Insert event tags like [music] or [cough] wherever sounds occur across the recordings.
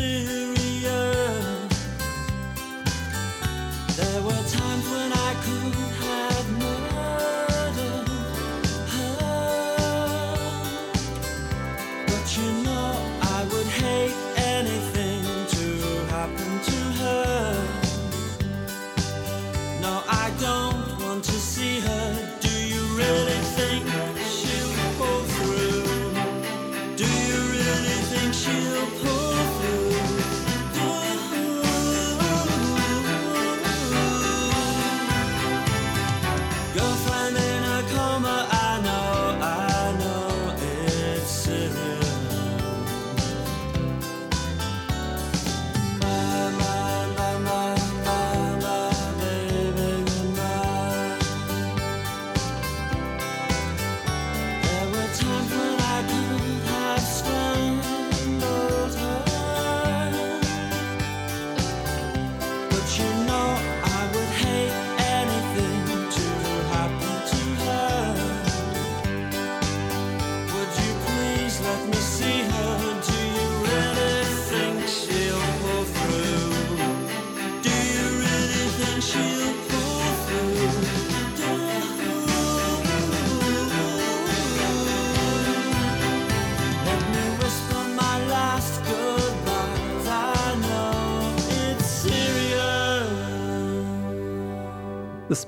really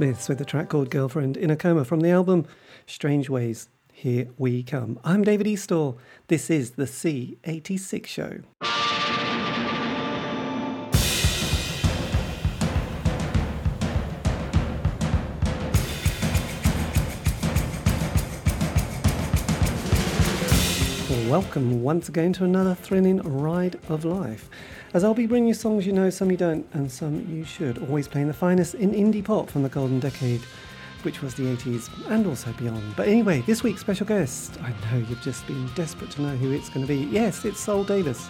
Smiths with the track called Girlfriend in a Coma from the album Strangeways. Here we come. I'm David Eastaugh. This is the C86 show. Welcome once again to another thrilling ride of life. As I'll be bringing you songs you know, some you don't, and some you should. Always playing the finest in indie pop from the golden decade, which was the 80s and also beyond. But anyway, this week's special guest, I know you've just been desperate to know who it's going to be. Yes, it's Saul Davies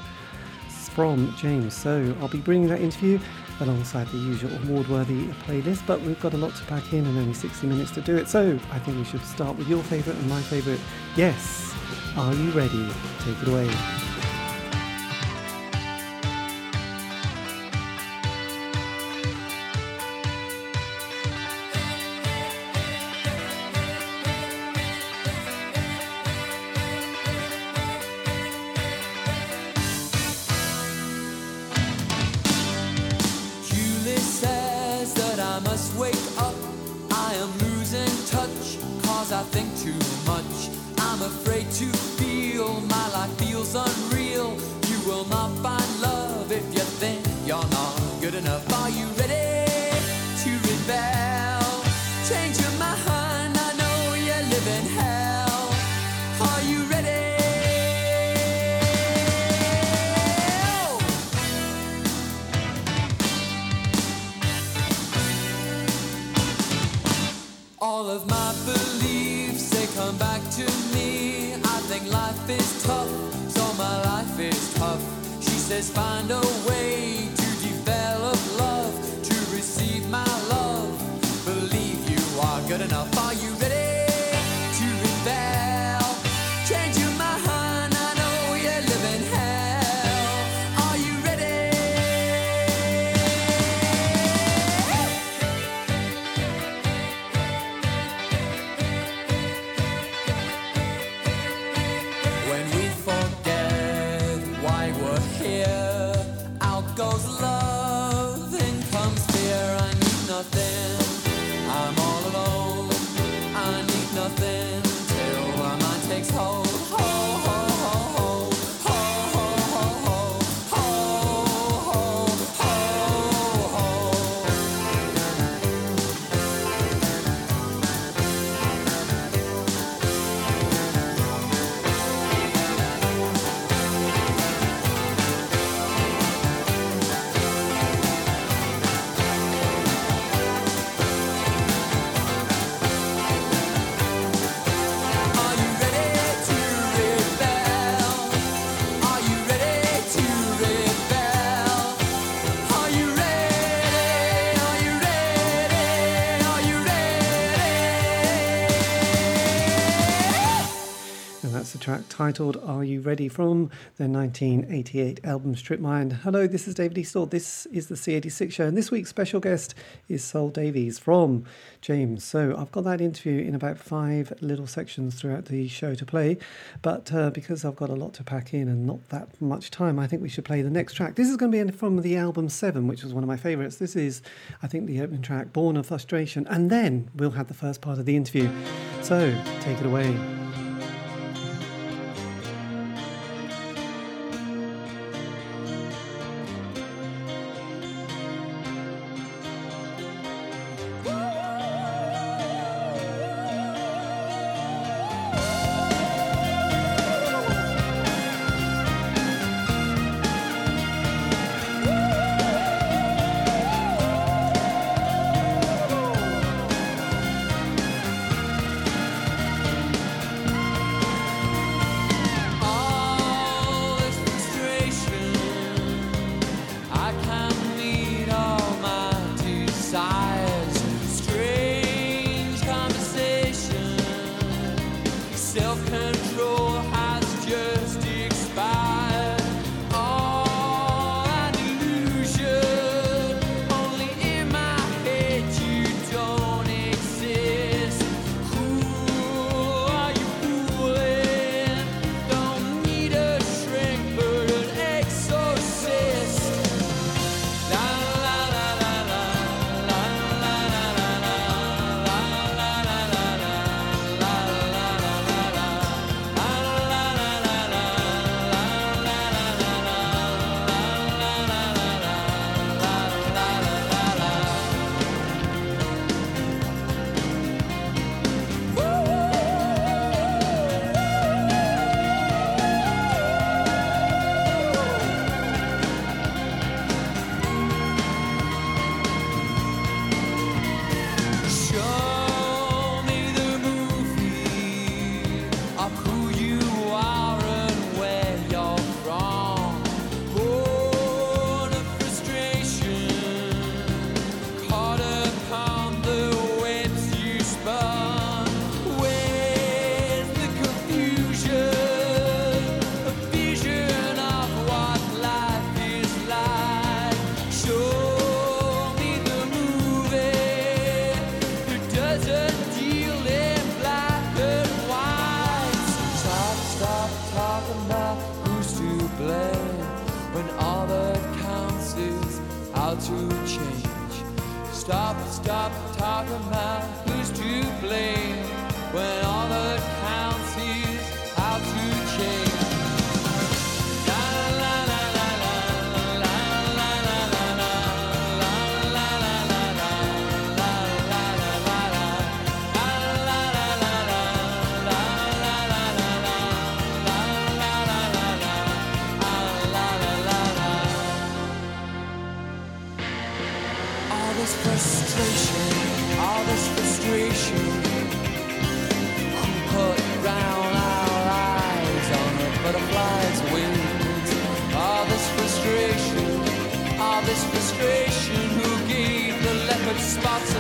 from James. So I'll be bringing that interview alongside the usual award worthy playlist, but we've got a lot to pack in and only 60 minutes to do it. So I think we should start with your favourite and my favourite. Yes, are you ready? Take it away. Nothing. Track titled Are You Ready from their 1988 album Strip Mine. Hello, this is David Eastaugh. This is the C86 show, and this week's special guest is Saul Davies from James. So I've got that interview in about five little sections throughout the show to play, but uh, because I've got a lot to pack in and not that much time, I think we should play the next track. This is going to be from the album Seven, which was one of my favourites. This is, I think, the opening track, Born of Frustration, and then we'll have the first part of the interview. So take it away. this frustration? Who gave the leopard spots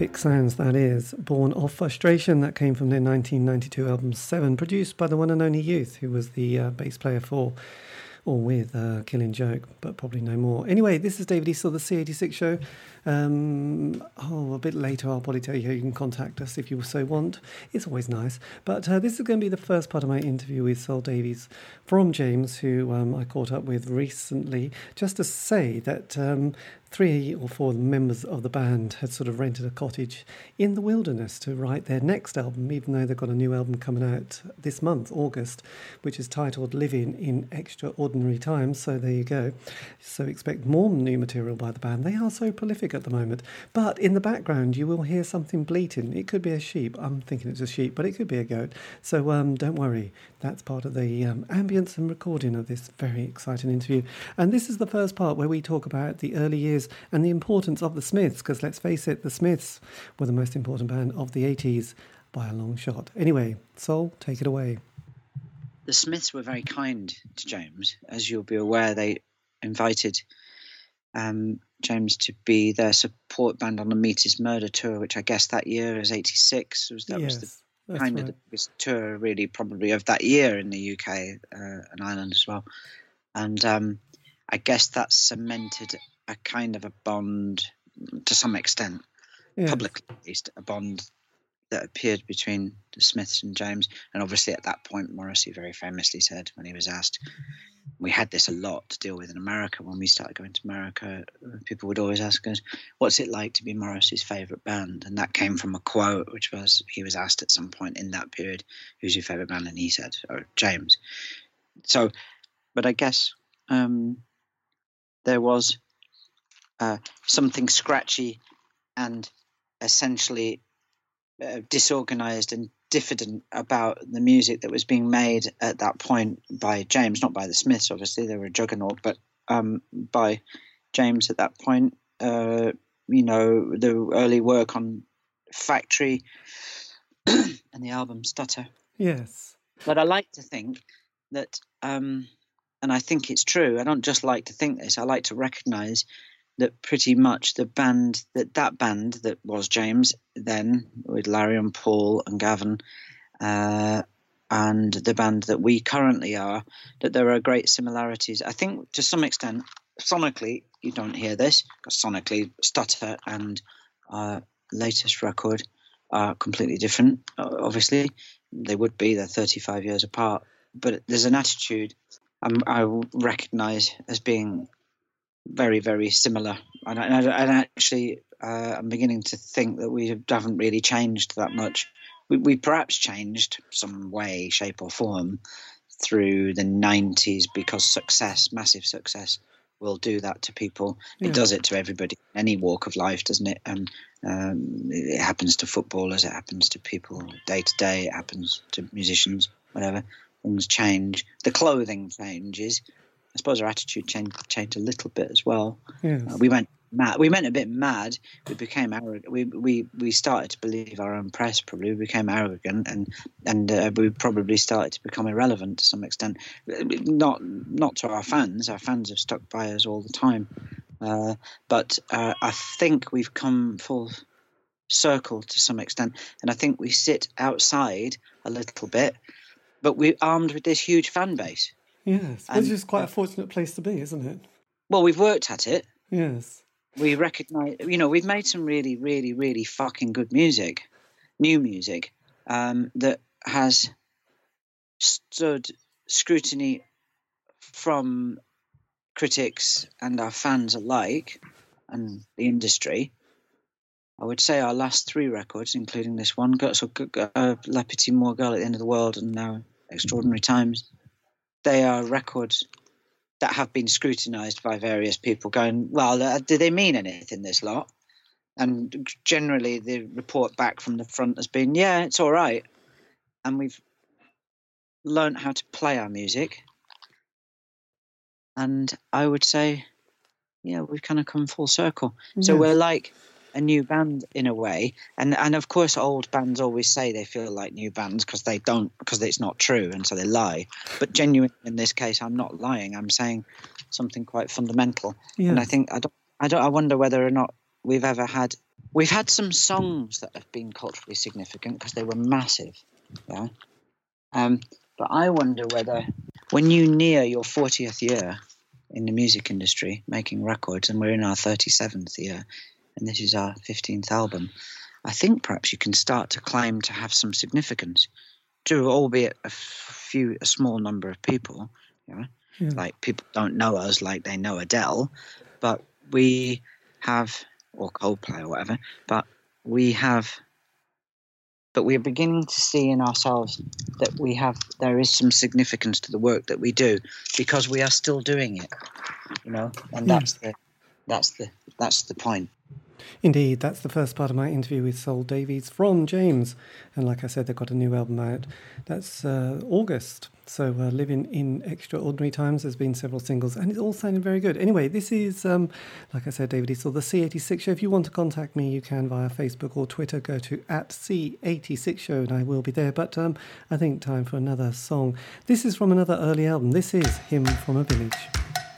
Sounds, that is, Born of Frustration, that came from their 1992 album Seven, produced by the one and only Youth, who was the uh, bass player for or with uh, Killing Joke, but probably no more. Anyway, this is David Eastaugh, the C86 show. Um, oh, a bit later, I'll probably tell you how you can contact us if you so want. It's always nice. But uh, this is going to be the first part of my interview with Saul Davies from James, who um, I caught up with recently, just to say that um, three or four members of the band had sort of rented a cottage in the wilderness to write their next album, even though they've got a new album coming out this month, August, which is titled Living in Extraordinary Times. So there you go. So expect more new material by the band. They are so prolific at the moment. But in the background, you will hear something bleating. It could be a sheep. I'm thinking it's a sheep, but it could be a goat. So um, don't worry. That's part of the um, ambience and recording of this very exciting interview. And this is the first part where we talk about the early years and the importance of the Smiths, because let's face it, the Smiths were the most important band of the 80s by a long shot. Anyway, Saul, take it away. The Smiths were very kind to James. As you'll be aware, they invited um, James to be their support band on the Meat Is Murder tour, which I guess that year was '86. Was that yes, was the kind right. of the biggest tour, really, probably of that year in the UK uh, and Ireland as well. And um, I guess that cemented a kind of a bond to some extent, yes. publicly at least, a bond that appeared between the Smiths and James. And obviously, at that point, Morrissey very famously said when he was asked, we had this a lot to deal with in America when we started going to America. People would always ask us, "What's it like to be Morrissey's favorite band?" And that came from a quote, which was he was asked at some point in that period, "Who's your favorite band?" And he said, "Oh, James." So, but I guess um, there was uh, something scratchy and essentially uh, disorganized and diffident about the music that was being made at that point by James, not by the Smiths, obviously, they were a juggernaut, but um, by James at that point. Uh, you know, the early work on Factory [clears throat] and the album Stutter. Yes. But I like to think that, um, and I think it's true, I don't just like to think this, I like to recognize that pretty much the band that that band that was James then with Larry and Paul and Gavin uh, and the band that we currently are that there are great similarities. I think to some extent sonically you don't hear this because sonically Stutter and our latest record are completely different. Obviously they would be they're 35 years apart, but there's an attitude I recognise as being very, very similar. And, and, and actually, uh, I'm beginning to think that we haven't really changed that much. We, we perhaps changed some way, shape, or form through the 90s because success, massive success, will do that to people. Yeah. It does it to everybody, any walk of life, doesn't it? And um, it happens to footballers, it happens to people day to day, it happens to musicians, whatever. Things change. The clothing changes. I suppose our attitude changed, changed a little bit as well. Yes. Uh, we went mad. We went a bit mad. We became arrogant. We we we started to believe our own press. Probably we became arrogant, and and uh, we probably started to become irrelevant to some extent. Not not to our fans. Our fans have stuck by us all the time. Uh, but uh, I think we've come full circle to some extent, and I think we sit outside a little bit, but we're armed with this huge fan base. Yes, which is quite a fortunate place to be, isn't it? Well, we've worked at it. Yes. We recognize, you know, we've made some really, really, really fucking good music, new music, um, that has stood scrutiny from critics and our fans alike and the industry. I would say our last three records, including this one, got so uh, La Petite Mort Girl at the End of the World and now Extraordinary Times, they are records that have been scrutinized by various people going, well, uh, do they mean anything, this lot? And generally, the report back from the front has been, yeah, it's all right. And we've learned how to play our music. And I would say, yeah, we've kind of come full circle. Yes. So we're like a new band in a way. And and of course old bands always say they feel like new bands because they don't because it's not true and so they lie. But genuine in this case i'm not lying. I'm saying something quite fundamental. Yeah. and i think i don't i don't i wonder whether or not we've ever had we've had some songs that have been culturally significant because they were massive. Yeah. Um but i wonder whether when you near your 40th year in the music industry making records, and we're in our 37th year, and this is our 15th album, I think perhaps you can start to claim to have some significance to albeit a few, a small number of people. You know? yeah. Like people don't know us like they know Adele, but we have, or Coldplay or whatever, but we have but we're beginning to see in ourselves that we have there is some significance to the work that we do because we are still doing it you know and yeah. that's the that's the that's the point Indeed, that's the first part of my interview with Saul Davies from James. And like I said, they've got a new album out. That's uh, August. So, uh, Living in Extraordinary Times, there's been several singles, and it's all sounding very good. Anyway, this is, um, like I said, David Eastaugh, the C86 Show. If you want to contact me, you can via Facebook or Twitter. Go to at C86 Show, and I will be there. But um, I think time for another song. This is from another early album. This is Hymn from a Village.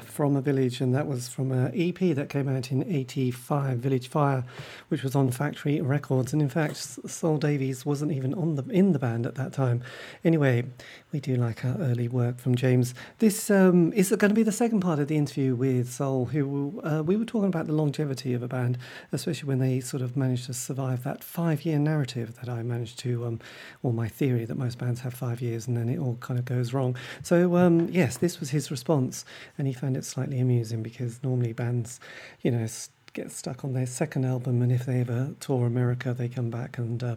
From a Village, and that was from an EP that came out in '85, Village Fire, which was on Factory Records. And in fact, Saul Davies wasn't even on the in the band at that time. Anyway, we do like our early work from James. This um, is going to be the second part of the interview with Saul, who uh, we were talking about the longevity of a band, especially when they sort of managed to survive that five-year narrative that I managed to, um, or my theory that most bands have five years and then it all kind of goes wrong. So um, yes, this was his response, and he found it slightly amusing because normally bands, you know, get stuck on their second album, and if they ever tour America, they come back and uh,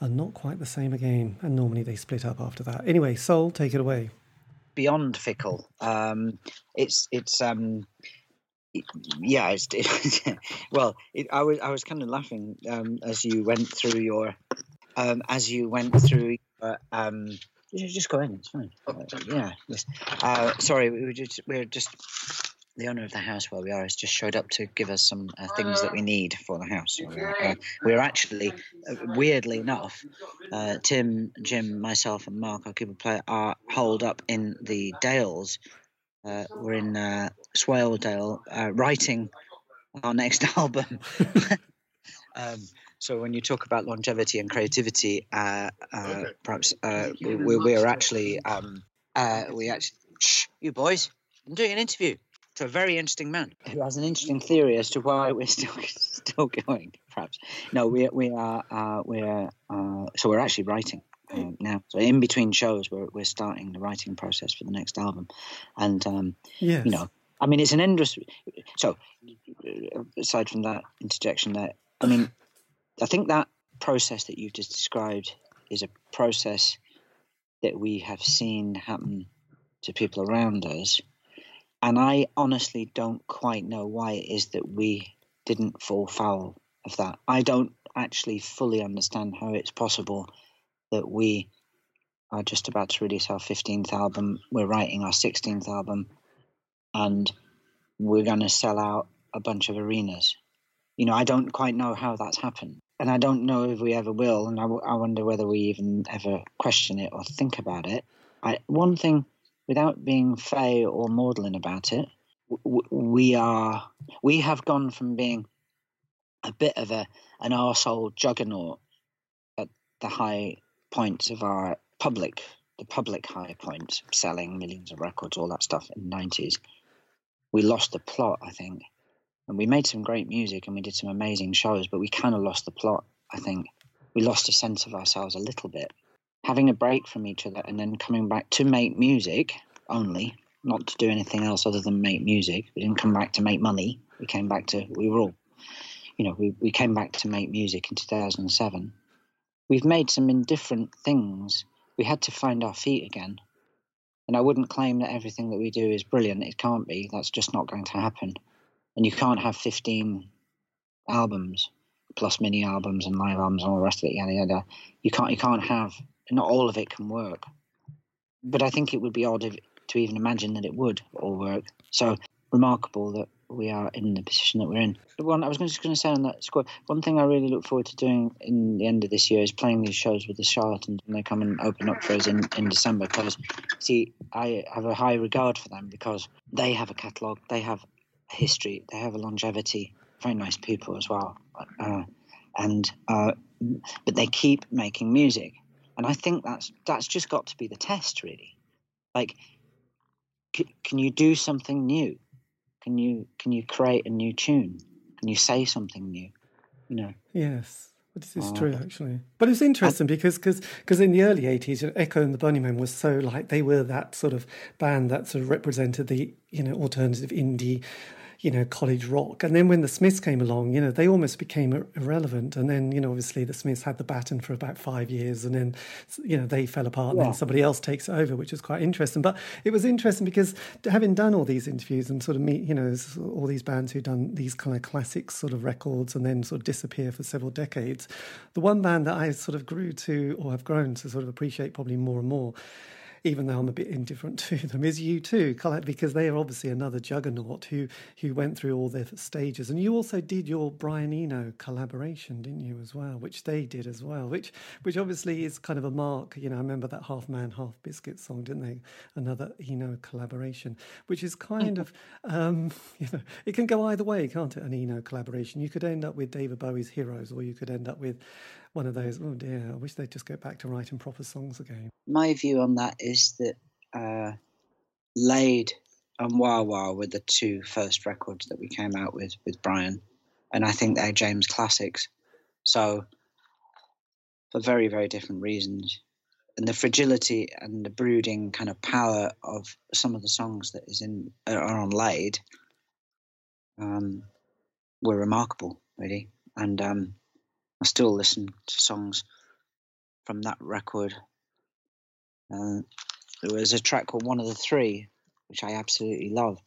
are not quite the same again. And normally they split up after that. Anyway, Saul, take it away. Beyond fickle. Um, it's it's um, yeah. It's it, [laughs] well. It, I was I was kind of laughing um, as you went through your um, as you went through. Your, um, just go in. It's fine. Uh, yeah. Uh, sorry, we were just we are just the owner of the house where we are has just showed up to give us some uh, things that we need for the house. So, uh, we're actually, uh, weirdly enough, uh, Tim, Jim, myself, and Mark, our keyboard player, are holed up in the Dales. Uh, we're in uh, Swaledale writing our next [laughs] album. [laughs] um, so when you talk about longevity and creativity, perhaps we, we, are actually um, we actually shh, you boys, I'm doing an interview to a very interesting man who has an interesting theory as to why we're still [laughs] still going. Perhaps no, we we are uh, we're uh, so we're actually writing uh, now. So in between shows, we're we're starting the writing process for the next album, and um, yes. you know, I mean, it's an endless. So aside from that interjection, there, I mean, I think that process that you've just described is a process that we have seen happen to people around us and I honestly don't quite know why it is that we didn't fall foul of that. I don't actually fully understand how it's possible that we are just about to release our 15th album, we're writing our 16th album, and we're going to sell out a bunch of arenas. You know, I don't quite know how that's happened. And I don't know if we ever will. And I, w- I wonder whether we even ever question it or think about it. I, one thing without being fey or maudlin about it, we are we have gone from being a bit of a an arsehole juggernaut at the high points of our public the public high point selling millions of records, all that stuff in the nineties. We lost the plot, I think. And we made some great music and we did some amazing shows, but we kind of lost the plot, I think. We lost a sense of ourselves a little bit having a break from each other and then coming back to make music only, not to do anything else other than make music. We didn't come back to make money. We came back to, we were all, you know, we, we came back to make music in 2007. We've made some indifferent things. We had to find our feet again. And I wouldn't claim that everything that we do is brilliant. It can't be. That's just not going to happen. And you can't have 15 albums plus mini albums and live albums and all the rest of it. Yada yada. You can't. You can't have not all of it can work. But I think it would be odd if, to even imagine that it would all work. So remarkable that we are in the position that we're in. One, I was just going to say on that score, one thing I really look forward to doing in the end of this year is playing these shows with the Charlatans when they come and open up for us in, in December. Because, see, I have a high regard for them because they have a catalogue, they have a history, they have a longevity, very nice people as well. Uh, and uh, but they keep making music and I think that's that's just got to be the test, really. Like, c- can you do something new? Can you can you create a new tune? Can you say something new? You know. Yes. This is uh, true, actually. But it's interesting because cause, cause in the early 80s, Echo and the Bunnymen was so like, they were that sort of band that sort of represented the, you know, alternative indie you know, college rock. And then when the Smiths came along, you know, they almost became irrelevant. And then, you know, obviously the Smiths had the baton for about five years and then, you know, they fell apart and then somebody else takes it over, which is quite interesting. But it was interesting because having done all these interviews and sort of meet, you know, all these bands who've done these kind of classic sort of records and then sort of disappear for several decades, the one band that I sort of grew to or have grown to sort of appreciate probably more and more even though I'm a bit indifferent [laughs] to them, is U2, because they are obviously another juggernaut who who went through all their stages. And you also did your Brian Eno collaboration, didn't you, as well, which they did as well, which which obviously is kind of a mark. You know, I remember that Half Man, Half Biscuit song, didn't they? Another Eno collaboration, which is kind of, um, [laughs] you know, it can go either way, can't it? An Eno collaboration. You could end up with David Bowie's Heroes, or you could end up with one of those, oh dear, I wish they'd just go back to writing proper songs again. My view on that is that uh, Laid and Wah Wah were the two first records that we came out with with Brian, and I think they're James classics. So, for very, very different reasons. And the fragility and the brooding kind of power of some of the songs that is in are on Laid um, were remarkable, really. And um, I still listen to songs from that record. Uh, there was a track called One of the Three, which I absolutely love.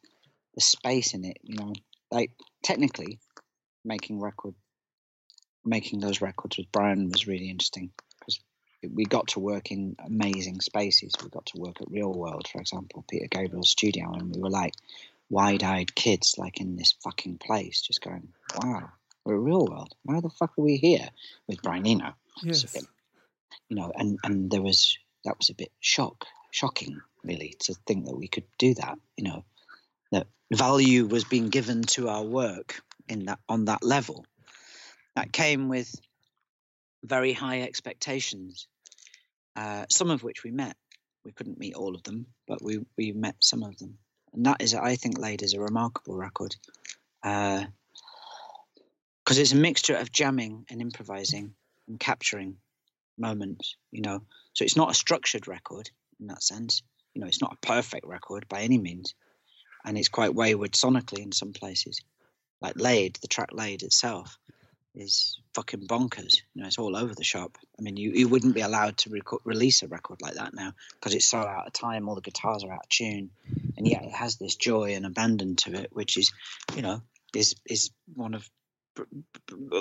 The space in it, you know, like technically making record, making those records with Brian was really interesting because we got to work in amazing spaces. We got to work at Real World, for example, Peter Gabriel's studio, and we were like wide-eyed kids like in this fucking place, just going, "Wow, we're a real world. Why the fuck are we here with Brian Eno?" Yes. So, you know, and and there was that was a bit shock, shocking, really, to think that we could do that. You know, that value was being given to our work in that on that level. That came with very high expectations, uh, some of which we met. We couldn't meet all of them, but we we met some of them, and that is, I think, laid as a remarkable record. Because it's a mixture of jamming and improvising and capturing moments, you know. So it's not a structured record in that sense. You know, it's not a perfect record by any means, and it's quite wayward sonically in some places. Like Laid, the track Laid itself is fucking bonkers. You know, it's all over the shop. I mean, you, you wouldn't be allowed to rec- release a record like that now because it's so out of time. All the guitars are out of tune, and yet it has this joy and abandon to it, which is, you know, is is one of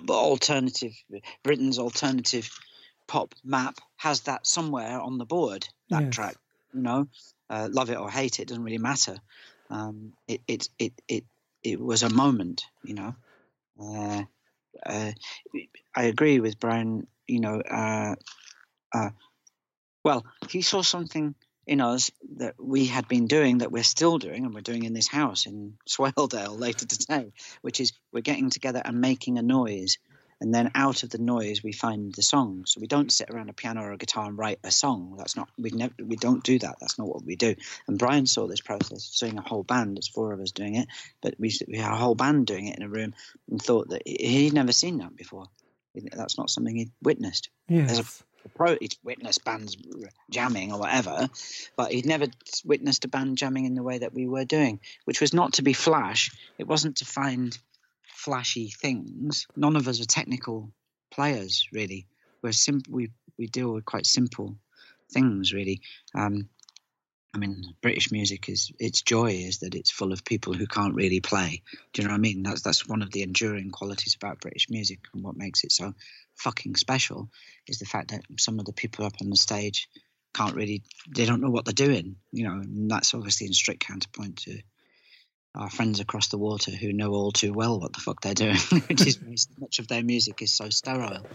alternative Britain's alternative pop map has that somewhere on the board. That Yes. track, you know, uh, love it or hate it doesn't really matter. Um, it it it it it was a moment, you know. Uh, uh, I agree with Brian. You know, uh, uh, well, he saw something in us that we had been doing that we're still doing, and we're doing in this house in Swaledale [laughs] later today, which is we're getting together and making a noise. And then out of the noise, we find the song. So we don't sit around a piano or a guitar and write a song. That's not we never we don't do that. That's not what we do. And Brian saw this process, seeing a whole band. There's four of us doing it, but we we had a whole band doing it in a room, and thought that he- he'd never seen that before. That's not something he'd witnessed Yes. He'd witnessed bands jamming or whatever, but he'd never witnessed a band jamming in the way that we were doing, which was not to be flash. It wasn't to find flashy things. None of us are technical players, really. We're simple. We we deal with quite simple things, really. Um, I mean, British music is its joy is that it's full of people who can't really play. Do you know what I mean? That's that's one of the enduring qualities about British music and what makes it so fucking special is the fact that some of the people up on the stage can't really they don't know what they're doing you know and that's obviously in strict counterpoint to our friends across the water who know all too well what the fuck they're doing [laughs] which is [laughs] why so much of their music is so sterile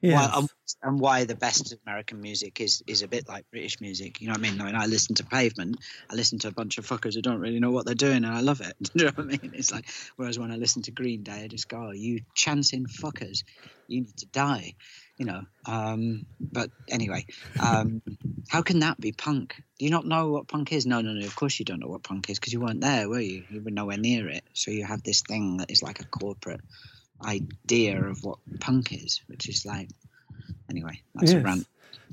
Yes. why, um, and why the best American music is is a bit like British music. You know what I mean? I mean, I listen to Pavement. I listen to a bunch of fuckers who don't really know what they're doing, and I love it. [laughs] You know what I mean? It's like whereas when I listen to Green Day, I just go, oh, "You chancing fuckers, you need to die." You know. Um, but anyway, um, how can that be punk? Do you not know what punk is? No, no, no. Of course you don't know what punk is because you weren't there, were you? You were nowhere near it. So you have this thing that is like a corporate idea of what punk is, which is like anyway, that's a Yes. rant.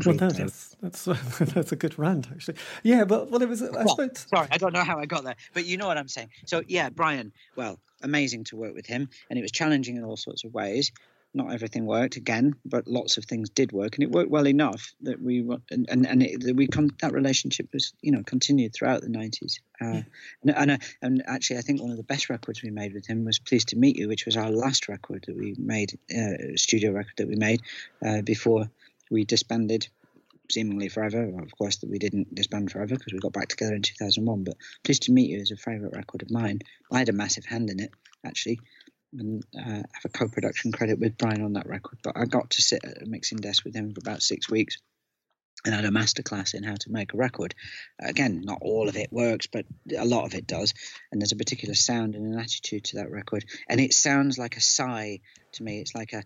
Well, no, that's that's [laughs] that's a good rant actually. Yeah, but well, it was. I Well, suppose. Sorry, I don't know how I got there, but you know what I'm saying. So yeah, Brian. Well, amazing to work with him, and it was challenging in all sorts of ways. Not everything worked again, but lots of things did work, and it worked well enough that we and and, and it, that we con- that relationship was you know continued throughout the 90s. Uh, and and, uh, and actually, I think one of the best records we made with him was "Pleased to Meet You," which was our last record that we made, uh, studio record that we made uh, before we disbanded seemingly forever. Well, of course, that we didn't disband forever because we got back together in 2001. But Pleased to Meet You is a favourite record of mine. I had a massive hand in it, actually, and uh, have a co production credit with Brian on that record. But I got to sit at a mixing desk with him for about six weeks and had a masterclass in how to make a record. Again, not all of it works, but a lot of it does. And there's a particular sound and an attitude to that record. And it sounds like a sigh to me. It's like a,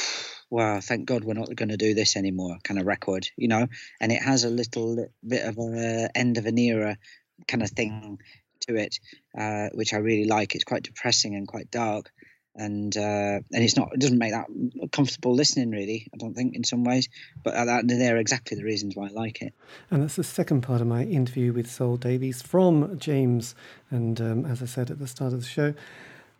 [sighs] wow, thank God we're not going to do this anymore kind of record, you know? And it has a little bit of a end of an era kind of thing to it, uh, which I really like. It's quite depressing and quite dark. And uh, and it's not it doesn't make that comfortable listening really I don't think in some ways but uh, that, they're exactly the reasons why I like it And that's the second part of my interview with Saul Davies from James. And um, as I said at the start of the show,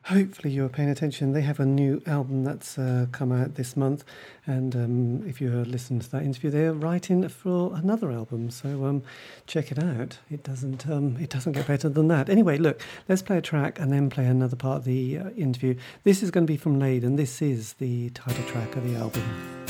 hopefully you were paying attention. They have a new album that's uh, come out this month. And um, if you listened to that interview, they're writing for another album. So um, check it out. It doesn't, um, it doesn't get better than that. Anyway, look, let's play a track and then play another part of the uh, interview. This is going to be from Laid, and this is the title track of the album.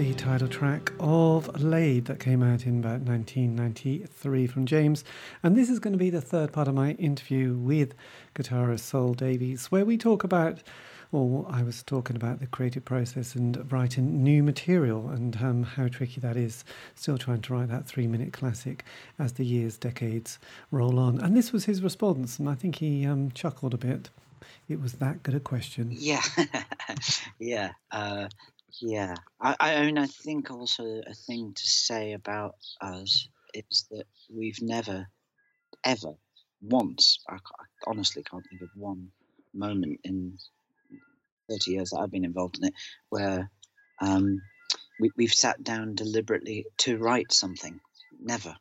The title track of Laid that came out in about 1993 from James. And this is going to be the third part of my interview with guitarist Saul Davies, where we talk about, or I was talking about the creative process and writing new material and um, how tricky that is, still trying to write that three minute classic as the years, decades roll on. And this was his response, and I think he um, chuckled a bit. It was that good a question. Yeah, [laughs] yeah, uh, yeah. I, I mean, I think also a thing to say about us is that we've never, ever, once. I, I honestly can't think of one moment in thirty years that I've been involved in it where um, we, we've sat down deliberately to write something. Never.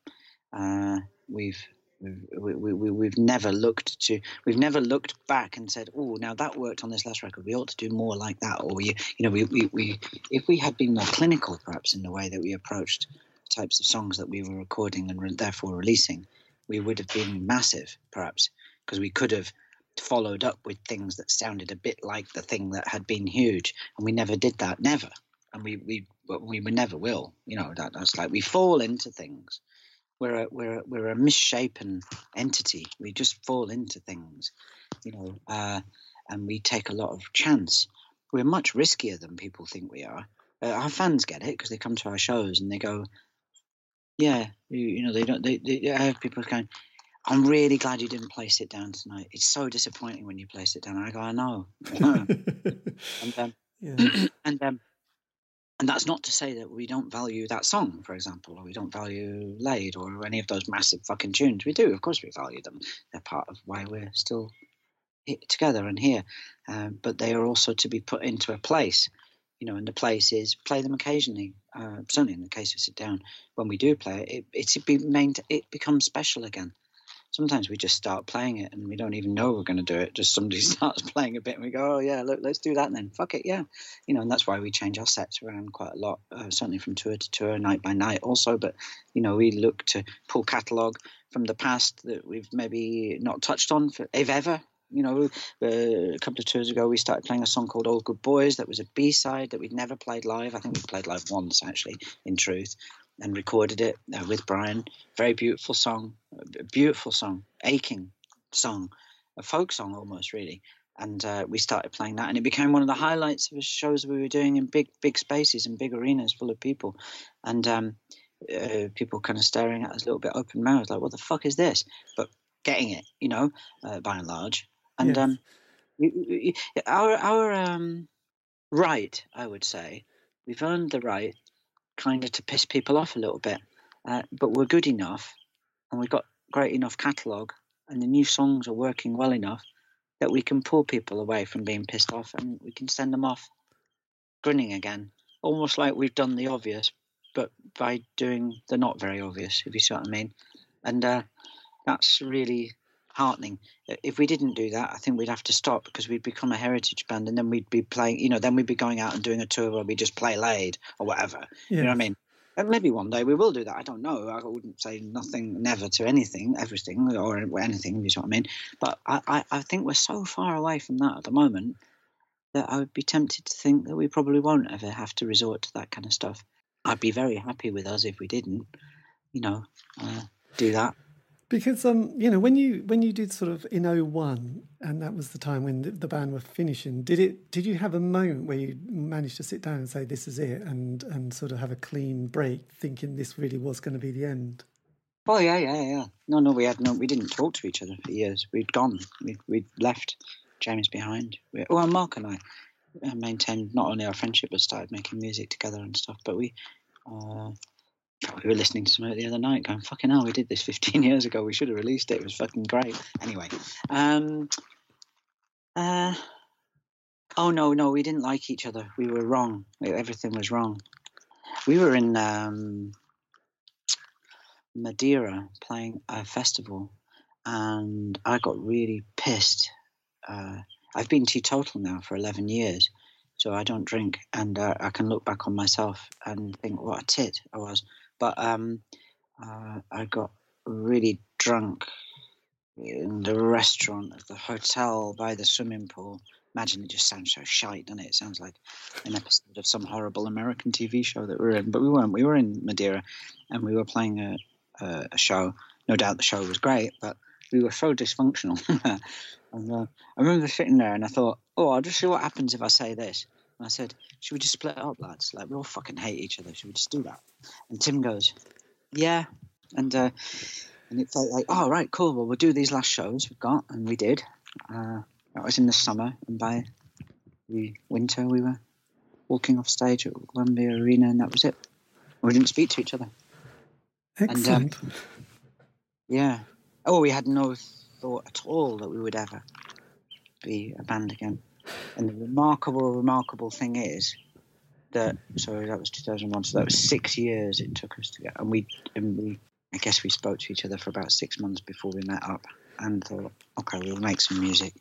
Uh, We've, we, we, we- we've never looked to we've never looked back and said oh now that worked on this last record. We ought to do more like that. Or you you know we, we, we if we had been more clinical perhaps in the way that we approached types of songs that we were recording and re- therefore releasing we would have been massive perhaps because we could have followed up with things that sounded a bit like the thing that had been huge. And we never did that never. And we we we never will you know that that's like we fall into things we're a, we're a, we're a misshapen entity. We just fall into things, you know, uh, and we take a lot of chance. We're much riskier than people think we are. Uh, our fans get it because they come to our shows and they go, "Yeah, you, you know, they don't." They, they I have people going, "I'm really glad you didn't play Sit Down tonight. It's so disappointing when you play Sit Down." And I go, "I know," I know." [laughs] and um, yeah. [clears throat] and um, and that's not to say that we don't value that song, for example, or we don't value Laid or any of those massive fucking tunes. We do, of course, we value them. They're part of why we're still together and here. Um, but they are also to be put into a place, you know. And the place is play them occasionally. Uh, certainly, in the case of Sit Down, when we do play it, it it's be it becomes special again sometimes we just start playing it and we don't even know we're going to do it. Just somebody [laughs] starts playing a bit and we go, oh, yeah, look, let's do that then. Fuck it, yeah. You know, and that's why we change our sets around quite a lot, uh, certainly from tour to tour, night by night also. But, you know, we look to pull catalogue from the past that we've maybe not touched on, for, if ever. You know, uh, a couple of tours ago, we started playing a song called All Good Boys that was a B side that we'd never played live. I think we played live once, actually, in truth and recorded it uh, with Brian. Very beautiful song, a beautiful song, aching song, a folk song almost really. And uh, we started playing that, and it became one of the highlights of the shows we were doing in big, big spaces and big arenas full of people, and um, uh, people kind of staring at us a little bit open mouthed, like, "What the fuck is this?" But getting it, you know, uh, by and large. And Yes. um, our our um, right, I would say, we've earned the right kind of to piss people off a little bit. Uh, but we're good enough and we've got great enough catalogue and the new songs are working well enough that we can pull people away from being pissed off and we can send them off grinning again. Almost like we've done the obvious, but by doing the not very obvious, if you see what I mean. And uh, that's really heartening. If we didn't do that, I think we'd have to stop because we'd become a heritage band and then we'd be playing, you know, then we'd be going out and doing a tour where we just play laid or whatever. You know what I mean? And maybe one day we will do that. I don't know. I wouldn't say nothing, never to anything, everything, or anything. You know what I mean? But I, I, I think we're so far away from that at the moment that I would be tempted to think that we probably won't ever have to resort to that kind of stuff. I'd be very happy with us if we didn't, you know, uh, do that. Because um, you know, when you when you did sort of in 01, and that was the time when the, the, band were finishing, did it did you have a moment where you managed to sit down and say this is it and and sort of have a clean break, thinking this really was going to be the end? Oh yeah, yeah, yeah. No, no, we had no, we didn't talk to each other for years. We'd gone, we we'd left James behind. We, well, Mark and I uh, maintained not only our friendship but started making music together and stuff. But we uh, we were listening to something the other night going, fucking hell, we did this 15 [laughs] years ago. We should have released it. It was fucking great. Anyway. Um, uh, oh, no, no, we didn't like each other. We were wrong. Everything was wrong. We were in um, Madeira playing a festival, and I got really pissed. Uh, I've been teetotal now for 11 years, so I don't drink, and uh, I can look back on myself and think what a tit I was. But um, uh, I got really drunk in the restaurant at the hotel by the swimming pool. Imagine it just sounds so shite, doesn't it? It sounds like an episode of some horrible American TV show that we're in. But we weren't. We were in Madeira, and we were playing a, a, a show. No doubt the show was great, but we were so dysfunctional. [laughs] and uh, I remember sitting there, and I thought, "Oh, I'll just see what happens if I say this." And I said, "Should we just split up, lads? Like we all fucking hate each other. Should we just do that?" And Tim goes, "Yeah." And uh, and it felt like, "Oh, right, cool. Well, we'll do these last shows we've got," and we did. Uh, that was in the summer, and by the winter we were walking off stage at Wembley Arena, and that was it. We didn't speak to each other. Excellent. And, uh, yeah. Oh, we had no thought at all that we would ever be a band again. And the remarkable, remarkable thing is that sorry, that was 2001. So that was six years it took us to get, and we and we I guess we spoke to each other for about six months before we met up and thought, okay, we'll make some music.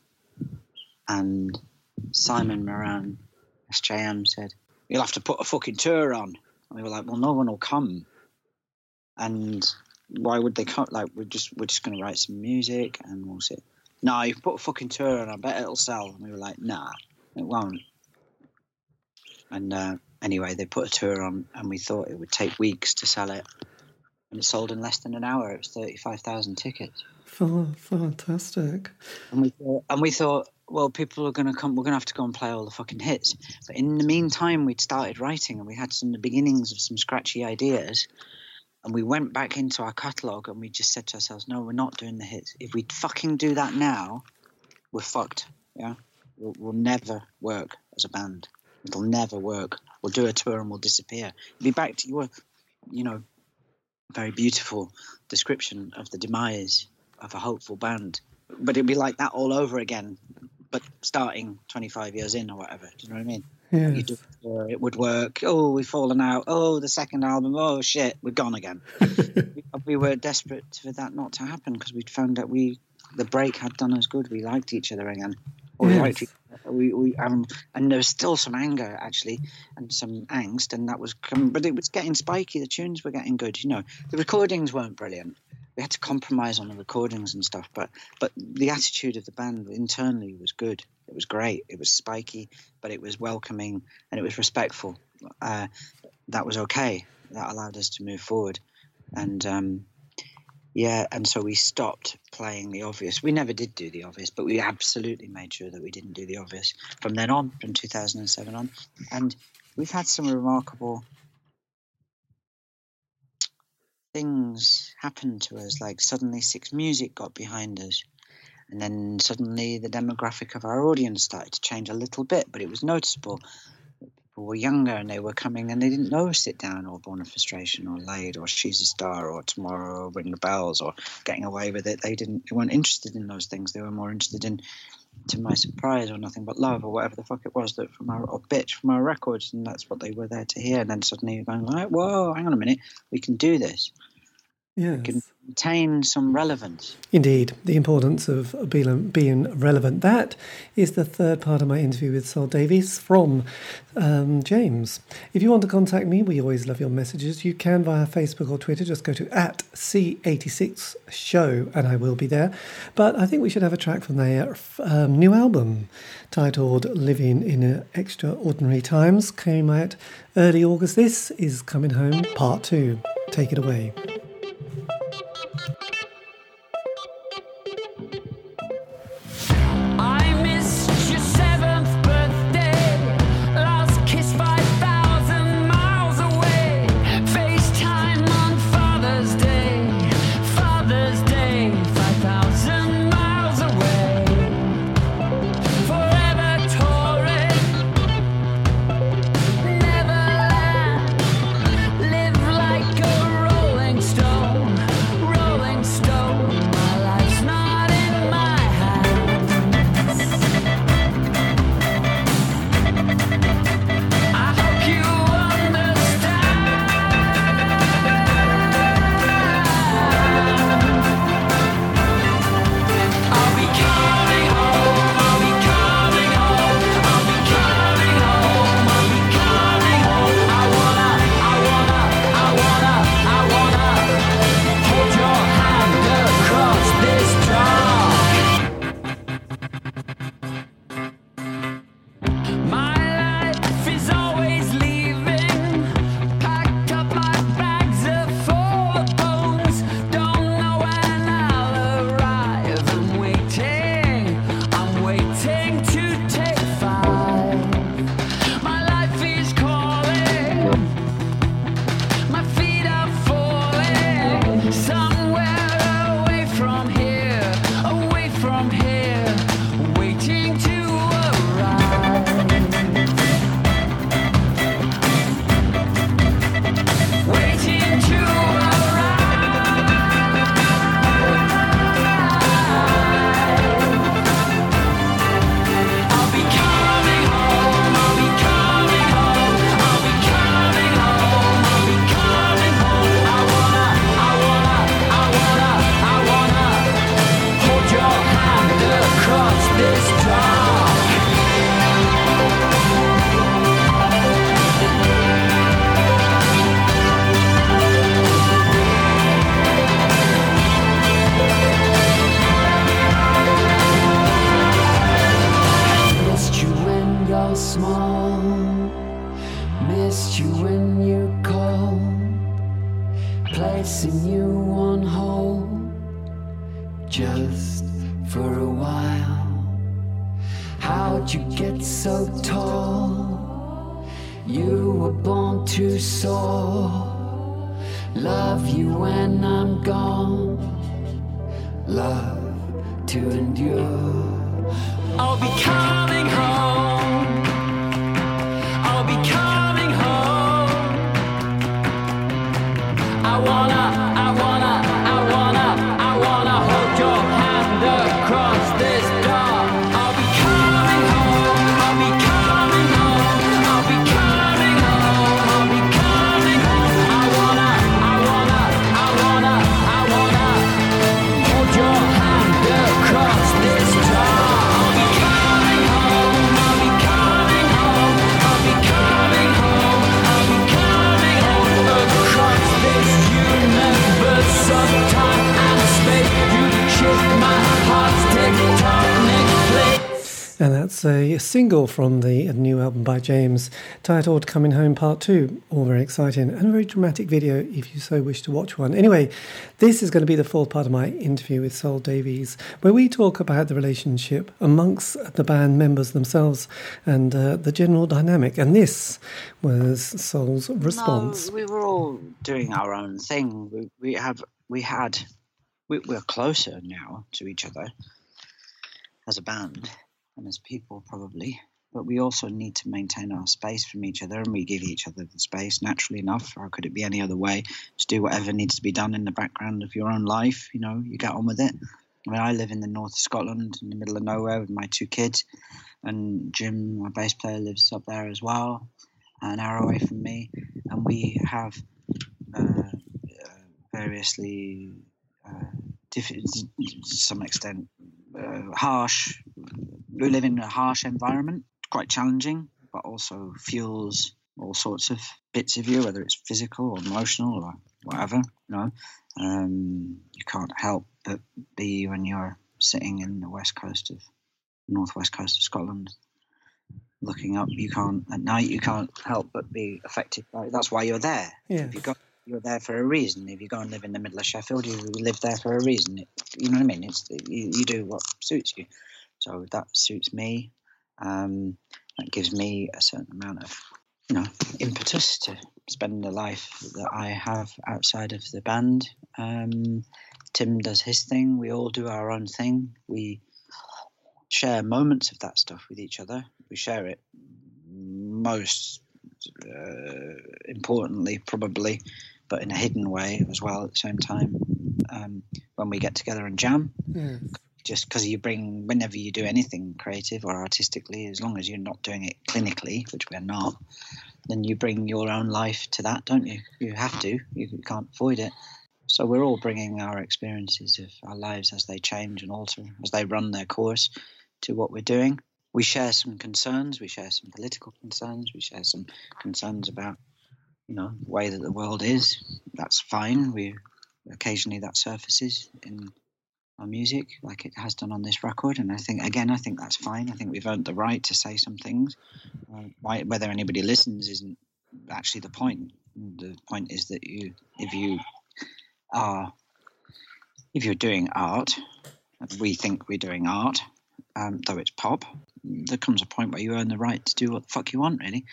And Simon Moran, SJM, said, You'll have to put a fucking tour on. And we were like, Well, no one will come. And why would they come? Like, we're just we're just going to write some music and we'll see. No, you put a fucking tour on. I bet it'll sell. And we were like, Nah, it won't. And uh, anyway, they put a tour on, and we thought it would take weeks to sell it, and it sold in less than an hour. It was thirty-five thousand tickets. Fantastic. And we thought, and we thought, well, people are going to come. We're going to have to go and play all the fucking hits. But in the meantime, we'd started writing, and we had some the beginnings of some scratchy ideas. And we went back into our catalogue, and we just said to ourselves, "No, we're not doing the hits. If we fucking do that now, we're fucked. Yeah, we'll, we'll never work as a band." It'll never work. We'll do a tour and we'll disappear. Be back to your, you know, very beautiful description of the demise of a hopeful band. But it'd be like that all over again, but starting 25 years in or whatever. Do you know what I mean? Yes. Do, it would work. Oh, we've fallen out. Oh, the second album. Oh, shit, we're gone again. [laughs] we were desperate for that not to happen because we'd found that we, the break had done us good. We liked each other again. Or yes. we liked each we, we um, and there was still some anger actually and some angst and that was but it was getting spiky. The tunes were getting good you know. The recordings weren't brilliant. We had to compromise on the recordings and stuff but but the attitude of the band internally was good. It was great. It was spiky but it was welcoming and it was respectful. Uh, that was okay. That allowed us to move forward. And um, yeah, and so we stopped playing the obvious. We never did do the obvious, but we absolutely made sure that we didn't do the obvious from then on, from 2007 on. And we've had some remarkable things happen to us, like suddenly Six Music got behind us. And then suddenly the demographic of our audience started to change a little bit, but it was noticeable people were younger and they were coming and they didn't know Sit Down or Born of Frustration or Laid or She's a Star or Tomorrow or Ring the Bells or Getting Away with It. They didn't they weren't interested in those things. They were more interested in To My Surprise or Nothing But Love or whatever the fuck it was that from our or Bitch from our records and that's what they were there to hear. And then suddenly you're going like, whoa, hang on a minute, we can do this. Yes. Can retain some relevance. Indeed, the importance of being, relevant. That is the third part of my interview with Saul Davies from um, James. If you want to contact me, we always love your messages. You can via Facebook or Twitter. Just go to at C86 Show and I will be there. But I think we should have a track from their um, new album titled Living in Extraordinary Times. Came out early August. This is Coming Home Part 2. Take it away. Single from the new album by James titled Coming Home Part 2. All very exciting and a very dramatic video if you so wish to watch one. Anyway, this is going to be the fourth part of my interview with Saul Davies, where we talk about the relationship amongst the band members themselves and uh, the general dynamic. And this was Saul's response. No, we were all doing our own thing. We, we have, we had, we, we're closer now to each other as a band and as people probably. But we also need to maintain our space from each other and we give each other the space naturally enough or could it be any other way to do whatever needs to be done in the background of your own life you know you get on with it. I mean i live in the north of scotland in the middle of nowhere with my two kids and jim my bass player lives up there as well an hour away from me. And we have uh, variously, uh, diff- to some extent, uh, harsh. We live in a harsh environment, quite challenging, but also fuels all sorts of bits of you, whether it's physical or emotional or whatever. You know, um, you can't help but be when you're sitting in the west coast of northwest coast of Scotland, looking up. You can't at night. You can't help but be affected by. It. That's why you're there. Yeah. If you go, you're there for a reason. If you go and live in the middle of Sheffield, you live there for a reason. It, you know what I mean? It's you, you do what suits you. So that suits me. Um, that gives me a certain amount of you know impetus to spend the life that I have outside of the band. Um, Tim does his thing. We all do our own thing. We share moments of that stuff with each other. We share it most uh, importantly, probably, but in a hidden way as well at the same time. Um, when we get together and jam, Yeah. just because you bring, whenever you do anything creative or artistically, as long as you're not doing it clinically, which we're not, then you bring your own life to that, don't you? You have to, you can't avoid it. So we're all bringing our experiences of our lives as they change and alter, as they run their course to what we're doing. We share some concerns, we share some political concerns, we share some concerns about, you know, the way that the world is. That's fine. We occasionally that surfaces in our music, like it has done on this record. And I think, again, I think that's fine. I think we've earned the right to say some things. Uh, why, whether anybody listens isn't actually the point. The point is that you, if you are, if you're doing art, we think we're doing art, um, though it's pop. There comes a point where you earn the right to do what the fuck you want, really.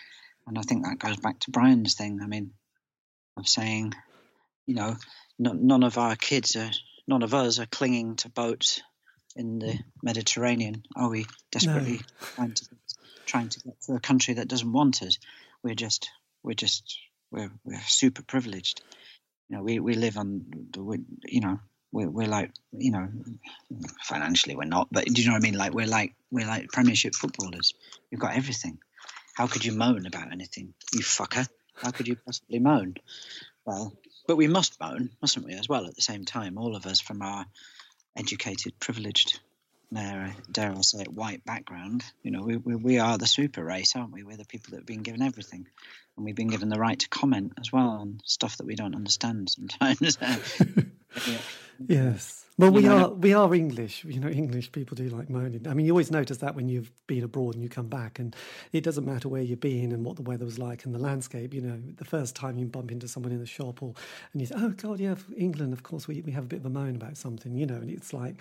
And I think that goes back to Brian's thing. I mean, of saying, you know, no, none of our kids are, none of us are clinging to boats in the mm. Mediterranean, are we? Desperately trying to trying to get to a country that doesn't want us. We're just, we're just, we're we're super privileged. You know, we we live on the, you know, we're we're like, you know, financially we're not, but do you know what I mean? Like we're like we're like Premiership footballers. We've got everything. How could you moan about anything, you fucker? How could you possibly moan? Well, but we must moan, mustn't we, as well, at the same time, all of us from our educated, privileged, dare, I say it, white background. You know, we, we, we are the super race, aren't we? We're the people that have been given everything. And we've been given the right to comment as well on stuff that we don't understand sometimes. Yeah. [laughs] [laughs] Yes. Well, we know- are we are English. You know, English people do like moaning. I mean, you always notice that when you've been abroad and you come back, and it doesn't matter where you've been and what the weather was like and the landscape. You know, the first time you bump into someone in the shop, or and you say, "Oh God, yeah, England. Of course, we, we have a bit of a moan about something." You know, and it's like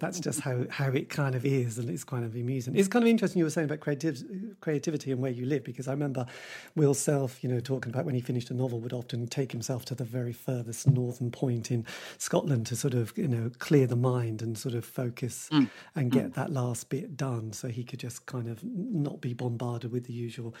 that's just how how it kind of is, and it's kind of amusing. It's kind of interesting you were saying about creativity and where you live, because I remember Will Self, you know, talking about when he finished a novel, would often take himself to the very furthest northern point in Scotland to sort of, you know, clear the mind and sort of focus and get that last bit done so he could just kind of not be bombarded with the usual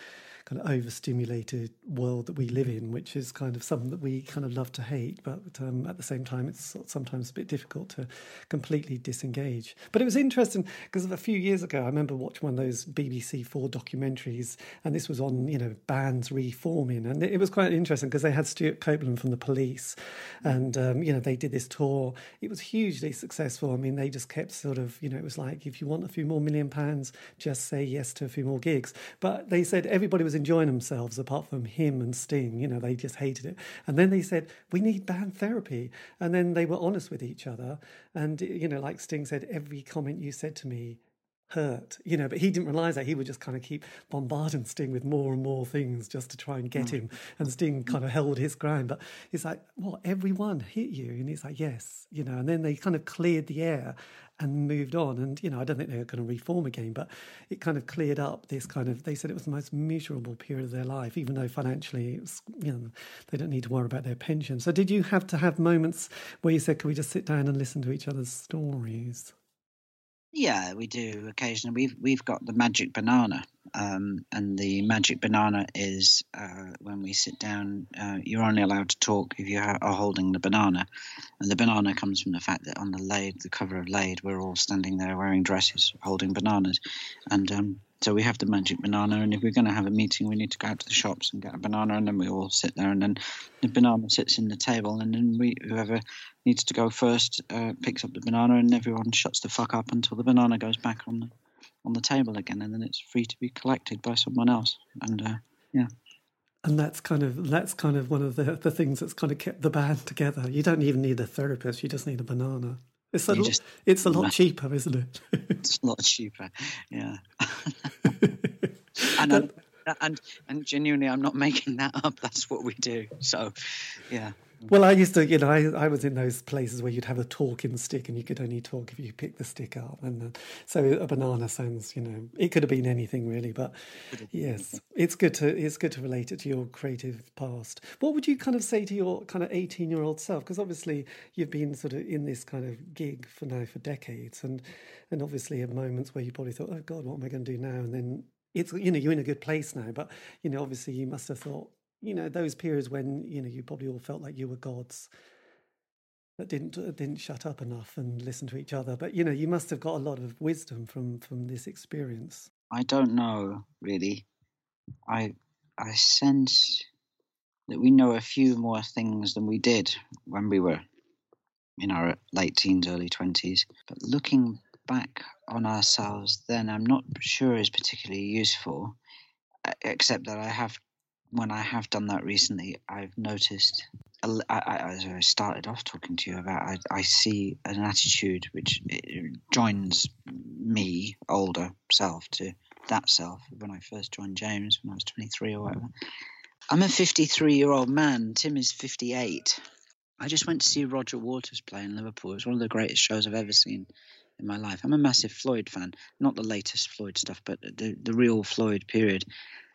kind of overstimulated world that we live in, which is kind of something that we kind of love to hate. But um, at the same time, it's sometimes a bit difficult to completely disengage. But it was interesting because a few years ago, I remember watching one of those BBC Four documentaries, and this was on, you know, bands reforming. And it was quite interesting because they had Stewart Copeland from the police, and, um, you know, they did this tour. It was hugely successful. I mean, they just kept sort of, you know, it was like, if you want a few more million pounds, just say yes to a few more gigs. But they said everybody was enjoying themselves apart from him and Sting. You know, they just hated it. And then they said, we need band therapy. And then they were honest with each other. And, you know, like Sting said, every comment you said to me hurt, you know, but he didn't realize that he would just kind of keep bombarding Sting with more and more things just to try and get mm. him. And Sting kind of held his ground. But it's like, what, everyone hit you? And he's like, yes, you know, and then they kind of cleared the air and moved on. And, you know, I don't think they're going to reform again, but it kind of cleared up this kind of, they said it was the most miserable period of their life, even though financially, it was, you know, they don't need to worry about their pension. So did you have to have moments where you said, can we just sit down and listen to each other's stories? Yeah, we do occasionally. We've we've got the magic banana, um, and the magic banana is uh, when we sit down. Uh, you're only allowed to talk if you ha- are holding the banana, and the banana comes from the fact that on the Laid, the cover of laid, we're all standing there wearing dresses, holding bananas, and um, so we have the magic banana, and if we're going to have a meeting, we need to go out to the shops and get a banana, and then we all sit there, and then the banana sits in the table, and then we whoever needs to go first uh, picks up the banana, and everyone shuts the fuck up until the banana goes back on the on the table again, and then it's free to be collected by someone else. And uh, yeah, and that's kind of that's kind of one of the, the things that's kind of kept the band together. You don't even need a therapist; you just need a banana. It's a, lot, just, it's a lot cheaper, isn't it? it's a lot cheaper, yeah. [laughs] and, I'm, and and genuinely, I'm not making that up. That's what we do. So, yeah. Well, I used to, you know, I, I was in those places where you'd have a talking stick and you could only talk if you picked the stick up. And uh, so a banana sounds, you know, it could have been anything really. But yes, it's good to it's good to relate it to your creative past. What would you kind of say to your kind of 18 year old self? Because obviously you've been sort of in this kind of gig for now for decades. And, and obviously at moments where you probably thought, oh God, what am I going to do now? And then it's, you know, you're in a good place now. But, you know, obviously you must have thought, you know those periods when you know you probably all felt like you were gods that didn't didn't shut up enough and listen to each other. But you know you must have got a lot of wisdom from from this experience. I don't know really. I i sense that we know a few more things than we did when we were in our late teens early 20s but looking back on ourselves then i'm not sure is particularly useful except that i have when I have done that recently, I've noticed, I, I, as I started off talking to you about, I, I see an attitude which eh, joins me, older self, to that self when I first joined James when I was 23 or whatever. I'm a 53 year old man. Tim is 58. I just went to see Roger Waters play in Liverpool. It was one of the greatest shows I've ever seen in my life. I'm a massive Floyd fan, not the latest Floyd stuff, but the, the real Floyd period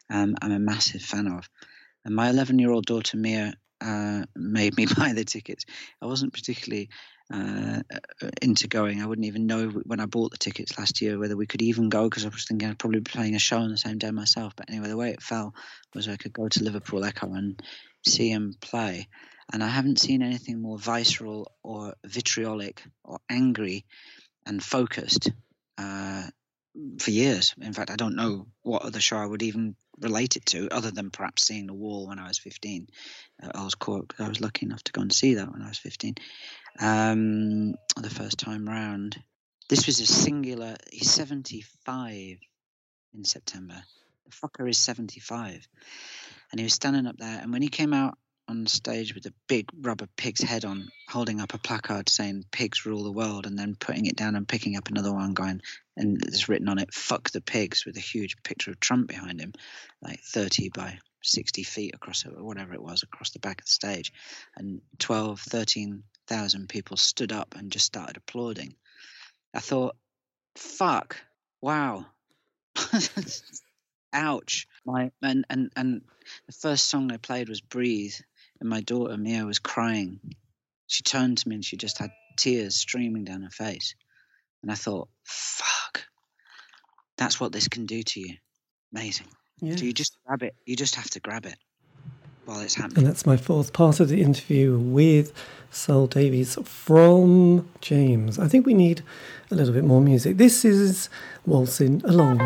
um, I'm a massive fan of. And my 11 year old daughter Mia uh, made me [laughs] buy the tickets. I wasn't particularly uh, into going. I wouldn't even know when I bought the tickets last year whether we could even go because I was thinking I'd probably be playing a show on the same day myself. But anyway, the way it fell was I could go to Liverpool Echo and see him play. And I haven't seen anything more visceral or vitriolic or angry and focused uh, for years. In fact, I don't know what other show I would even relate it to, other than perhaps seeing The Wall when I was 15 at Earl's Court. I was lucky enough to go and see that when I was 15, um, the first time round. This was a singular. He's 75 in September. The fucker is 75, and he was standing up there. And when he came out on stage with a big rubber pig's head on, holding up a placard saying "Pigs rule the world," and then putting it down and picking up another one, going and it's written on it "Fuck the pigs" with a huge picture of Trump behind him, like 30 by 60 feet across or whatever it was, across the back of the stage, and 12, 13,000 people stood up and just started applauding. I thought, "Fuck, wow." [laughs] ouch my and and and the first song i played was breathe and my daughter Mia was crying. She turned to me and she just had tears streaming down her face. And I thought, fuck, that's what this can do to you. Amazing. Yeah. So you just grab it. You just have to grab it while it's happening. And that's my fourth part of the interview with Saul Davies from James. I think we need a little bit more music. This is Waltzing Along.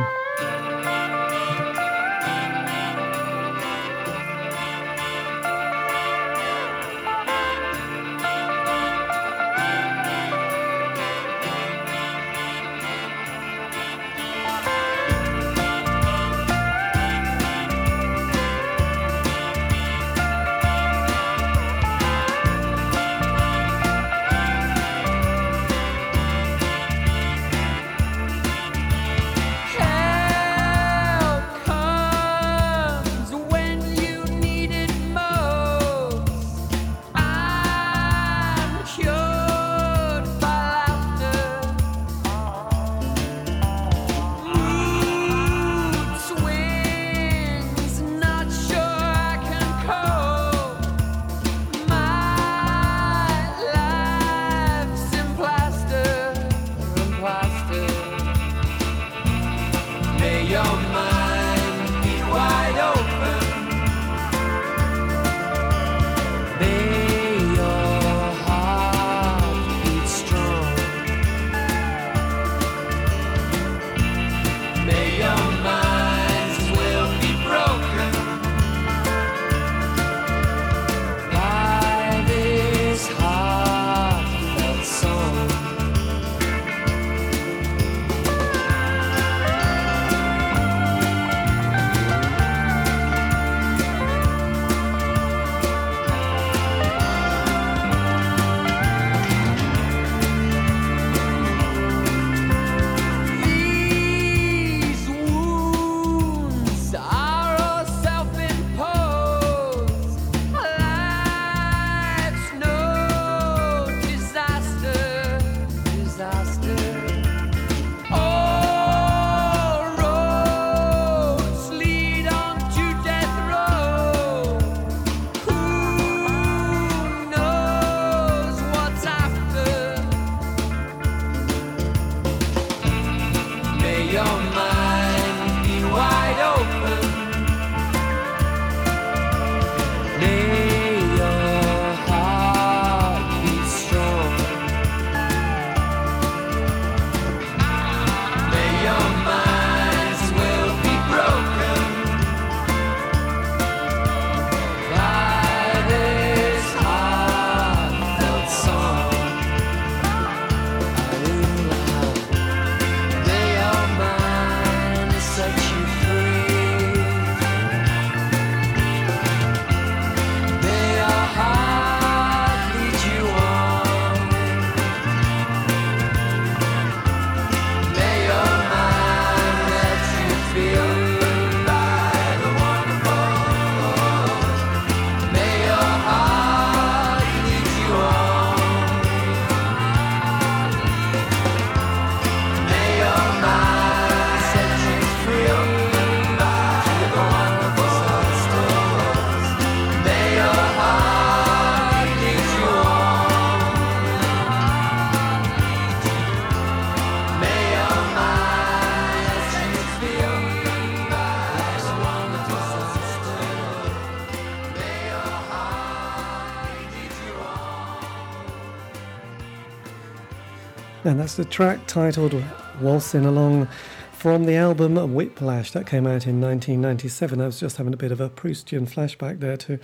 And that's the track titled Waltzing Along from the album Whiplash that came out in 1997. I was just having a bit of a Proustian flashback there to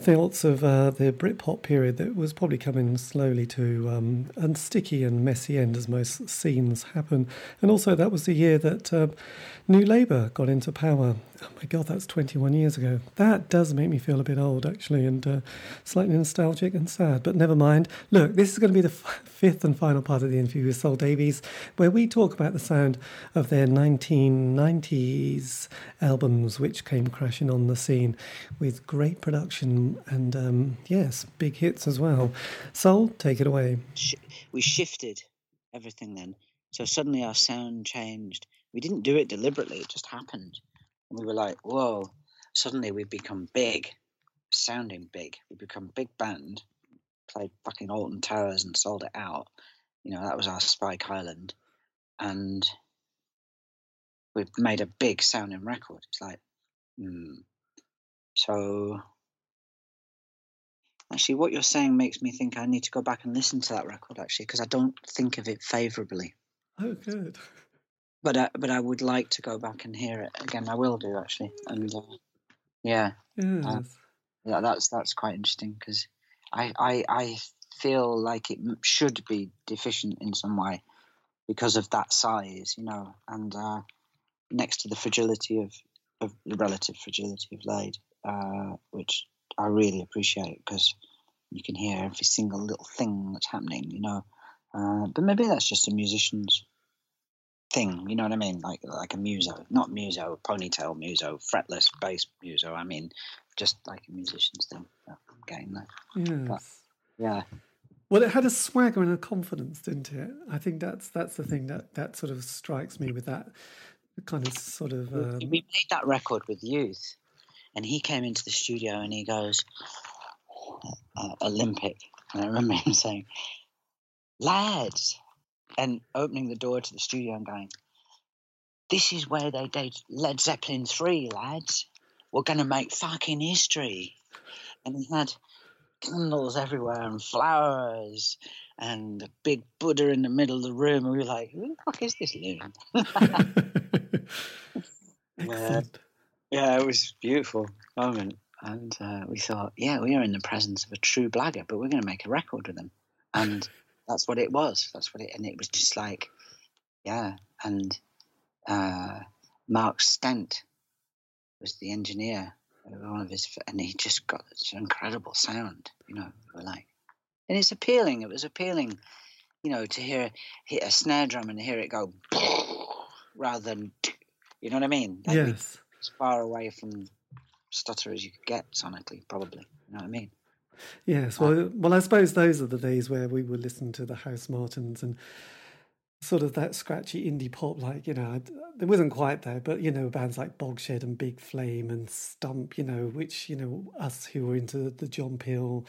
thoughts of uh, the Britpop period that was probably coming slowly to um, sticky and messy end as most scenes happen. And also, that was the year that uh, New Labour got into power. Oh my God, that's 21 years ago. That does make me feel a bit old, actually, and uh, slightly nostalgic and sad. But never mind. Look, this is going to be the f- fifth and final part of the interview with Saul Davies, where we talk about the sound of their 1990s albums, which came crashing on the scene with great production and, um, yes, big hits as well. Saul, take it away. We shifted everything then. So suddenly our sound changed we didn't do it deliberately, it just happened. And we were like, whoa, suddenly we've become big, sounding big. We've become big band, played fucking Alton Towers and sold it out. You know, that was our Spike Island. And we've made a big sounding record. It's like, hmm. So actually, what you're saying makes me think I need to go back and listen to that record actually, because I don't think of it favorably. Oh, good [laughs] but I, but I would like to go back and hear it again. I will do actually, and uh, yeah, yes. uh, yeah, that's that's quite interesting because I, I I feel like it should be deficient in some way because of that size, you know, and uh, next to the fragility of of the relative fragility of Laid, uh, which I really appreciate because you can hear every single little thing that's happening, you know. Uh, but maybe that's just a musician's thing. You know what I mean? Like like a muso, not muso, ponytail muso, fretless bass muso. I mean, just like a musician's thing. I'm getting that. Yes. But, yeah. Well, it had a swagger and a confidence, didn't it? I think that's that's the thing that that sort of strikes me with that kind of sort of. Um... We made that record with Youth, and he came into the studio and he goes, uh, "Olympic," and I remember him saying, "Lads, and opening the door to the studio and going, "This is where they did Led Zeppelin three, lads. We're going to make fucking history." And he had candles everywhere and flowers and a big Buddha in the middle of the room. And we were like, "Who the fuck is this loon?" yeah, [laughs] yeah, it was beautiful moment. And uh, we thought, yeah, we are in the presence of a true blagger, but we're going to make a record with him. And that's what it was. That's what it, and it was just like, yeah. And uh, Mark Stent was the engineer, one of his, and he just got this incredible sound. You know, we were like, and it's appealing. It was appealing, you know, to hear hit a snare drum and hear it go [laughs] rather than, you know what I mean? Like yes. As far away from stutter as you could get sonically, probably. You know what I mean? Yes, uh, well, well, I suppose those are the days where we would listen to the Housemartins and sort of that scratchy indie pop, like you know, it wasn't quite there, but you know, bands like Bogshed and Big Flame and Stump, you know, which you know, us who were into the John Peel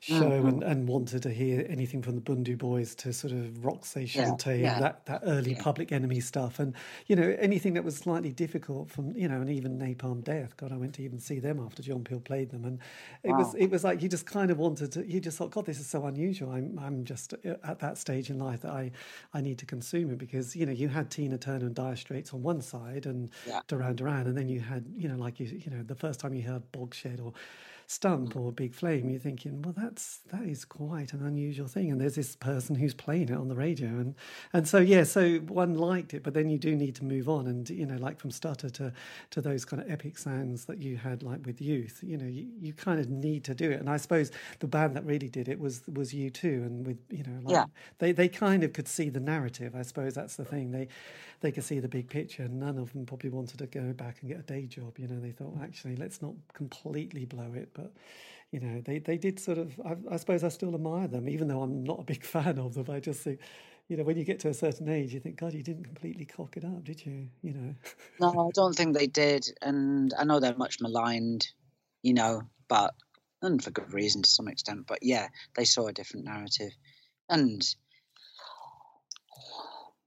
show mm-hmm. and, and wanted to hear anything from the Bhundu Boys to sort of Rock Station yeah, yeah. that, that early yeah. Public Enemy stuff. And, you know, anything that was slightly difficult from, you know, and even Napalm Death. God, I went to even see them after John Peel played them. And it wow. was it was like you just kind of wanted to, you just thought, God, this is so unusual. I'm, I'm just at that stage in life that I, I need to consume it because, you know, you had Tina Turner and Dire Straits on one side and Duran Duran. And then you had, you know, like, you, you know, the first time you heard Bogshed or stump mm. or big flame, you're thinking, well, that's that is quite an unusual thing. And there's this person who's playing it on the radio, and and so yeah, so one liked it, but then you do need to move on, and you know, like from stutter to to those kind of epic sounds that you had like with youth, you know, you, you kind of need to do it. And I suppose the band that really did it was was U2, and with you know, like yeah. they they kind of could see the narrative. I suppose that's the thing they they could see the big picture. None of them probably wanted to go back and get a day job. You know, they thought actually let's not completely blow it, but you know, they, they did sort of, I, I, suppose I still admire them, even though I'm not a big [laughs] fan of them. I just think, you know, when you get to a certain age, you think, God, you didn't completely cock it up, did you? You know. no, I don't think they did. And I know they're much maligned, you know, but, and for good reason to some extent. But yeah, they saw a different narrative. And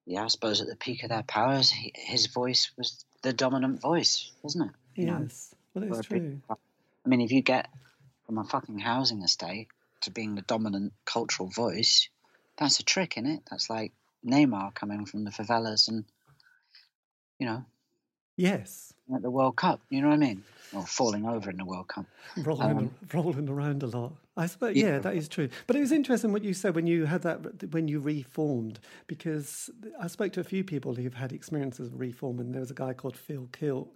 yeah, I suppose at the peak of their powers, his voice was the dominant voice, wasn't it? You yes, know, well, it's true. I mean, if you get from a fucking housing estate to being the dominant cultural voice, that's a trick, isn't it? That's like Neymar coming from the favelas and you know Yes. at the World Cup. You know what I mean? Or falling over in the World Cup. rolling, Um, rolling around a lot. I suppose, Yeah. yeah, that is true. But it was interesting what you said when you had that when you reformed, because I spoke to a few people who've had experiences of reform, and there was a guy called Phil Kill.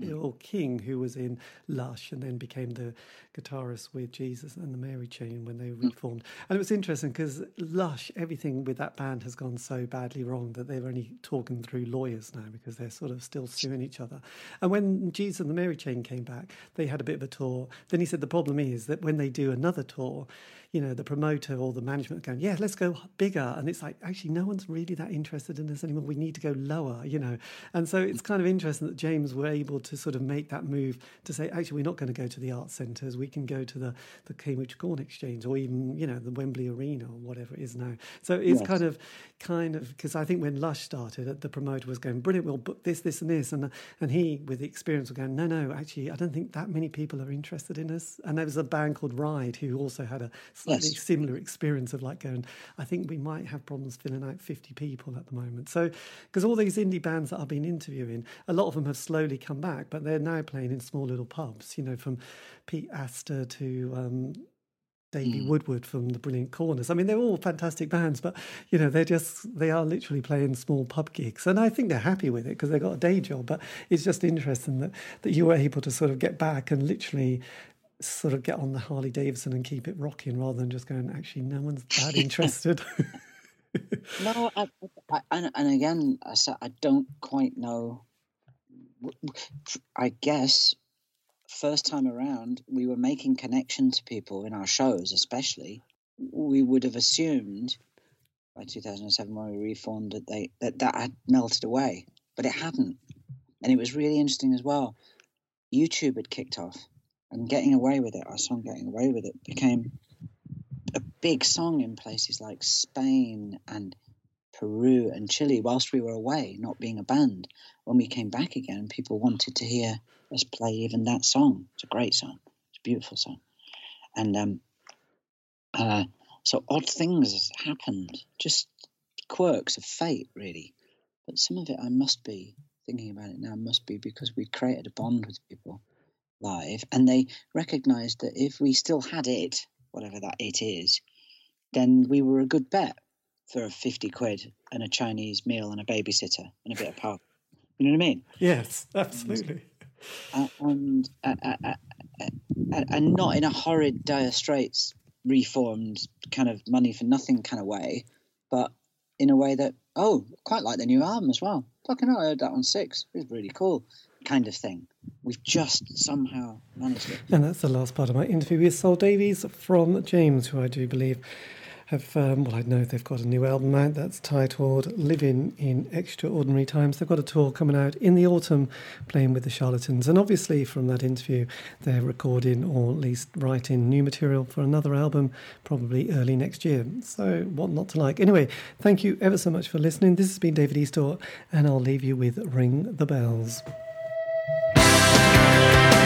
Phil King, who was in Lush and then became the guitarist with Jesus and the Mary Chain when they hmm. reformed. And it was interesting because Lush, everything with that band has gone so badly wrong that they're only talking through lawyers now because they're sort of still suing each other. And when Jesus and the Mary Chain came back, they had a bit of a tour. Then he said the problem is that when they do another tour, you know, the promoter or the management going, yeah, let's go bigger. And it's like, actually, no one's really that interested in this anymore. We need to go lower, you know. And so it's kind of interesting that James were able to sort of make that move to say, actually, we're not going to go to the art centres. We can go to the, the Cambridge Corn Exchange or even, you know, the Wembley Arena or whatever it is now. So it's Yes. kind of, kind of, because I think when Lush started, the promoter was going, brilliant, we'll book this, this, and this. And, and he, with the experience, was going, no, no, actually, I don't think that many people are interested in us. And there was a band called Ride who also had a slightly Yes. similar experience of like going, I think we might have problems filling out 50 people at the moment. So, because all these indie bands that I've been interviewing, a lot of them have slowly come back, but they're now playing in small little pubs, you know, from Pete Astor to, um, Davey Woodward from the Brilliant Corners. I mean, they're all fantastic bands, but you know, they're just they are literally playing small pub gigs, and I think they're happy with it because they've got a day job. But it's just interesting that that you were able to sort of get back and literally sort of get on the Harley Davidson and keep it rocking rather than just going. Actually, no one's that interested. [laughs] No, I, I, and, again, I, I don't quite know. I guess first time around, we were making connection to people in our shows, especially. We would have assumed by 2007 when we reformed that they that that had melted away, but it hadn't, and it was really interesting as well. YouTube had kicked off, and "Getting Away with It," our song "Getting Away with It," became a big song in places like Spain and Peru and Chile whilst we were away, not being a band. When we came back again, people wanted to hear us play even that song. It's a great song. It's a beautiful song. And um, uh, so odd things happened, just quirks of fate, really. But some of it, I must be thinking about it now, must be because we created a bond with people live, and they recognised that if we still had it, whatever that it is, then we were a good bet for a 50 quid and a Chinese meal and a babysitter and a bit of pub. You know what I mean? yes, absolutely. And, uh, uh, and not in a horrid, dire straits, reformed kind of money for nothing kind of way, but in a way that, oh, quite like the new album as well. Fucking hell, I heard that on six. It was really cool, kind of thing. We've just somehow managed it. And that's the last part of my interview with Saul Davies from James, who I do believe have, um, well, I know they've got a new album out that's titled Living in Extraordinary Times. They've got a tour coming out in the autumn playing with the Charlatans. And obviously, from that interview, they're recording or at least writing new material for another album probably early next year. So, what not to like? Anyway, thank you ever so much for listening. This has been David Eastaugh, and I'll leave you with Ring the Bells.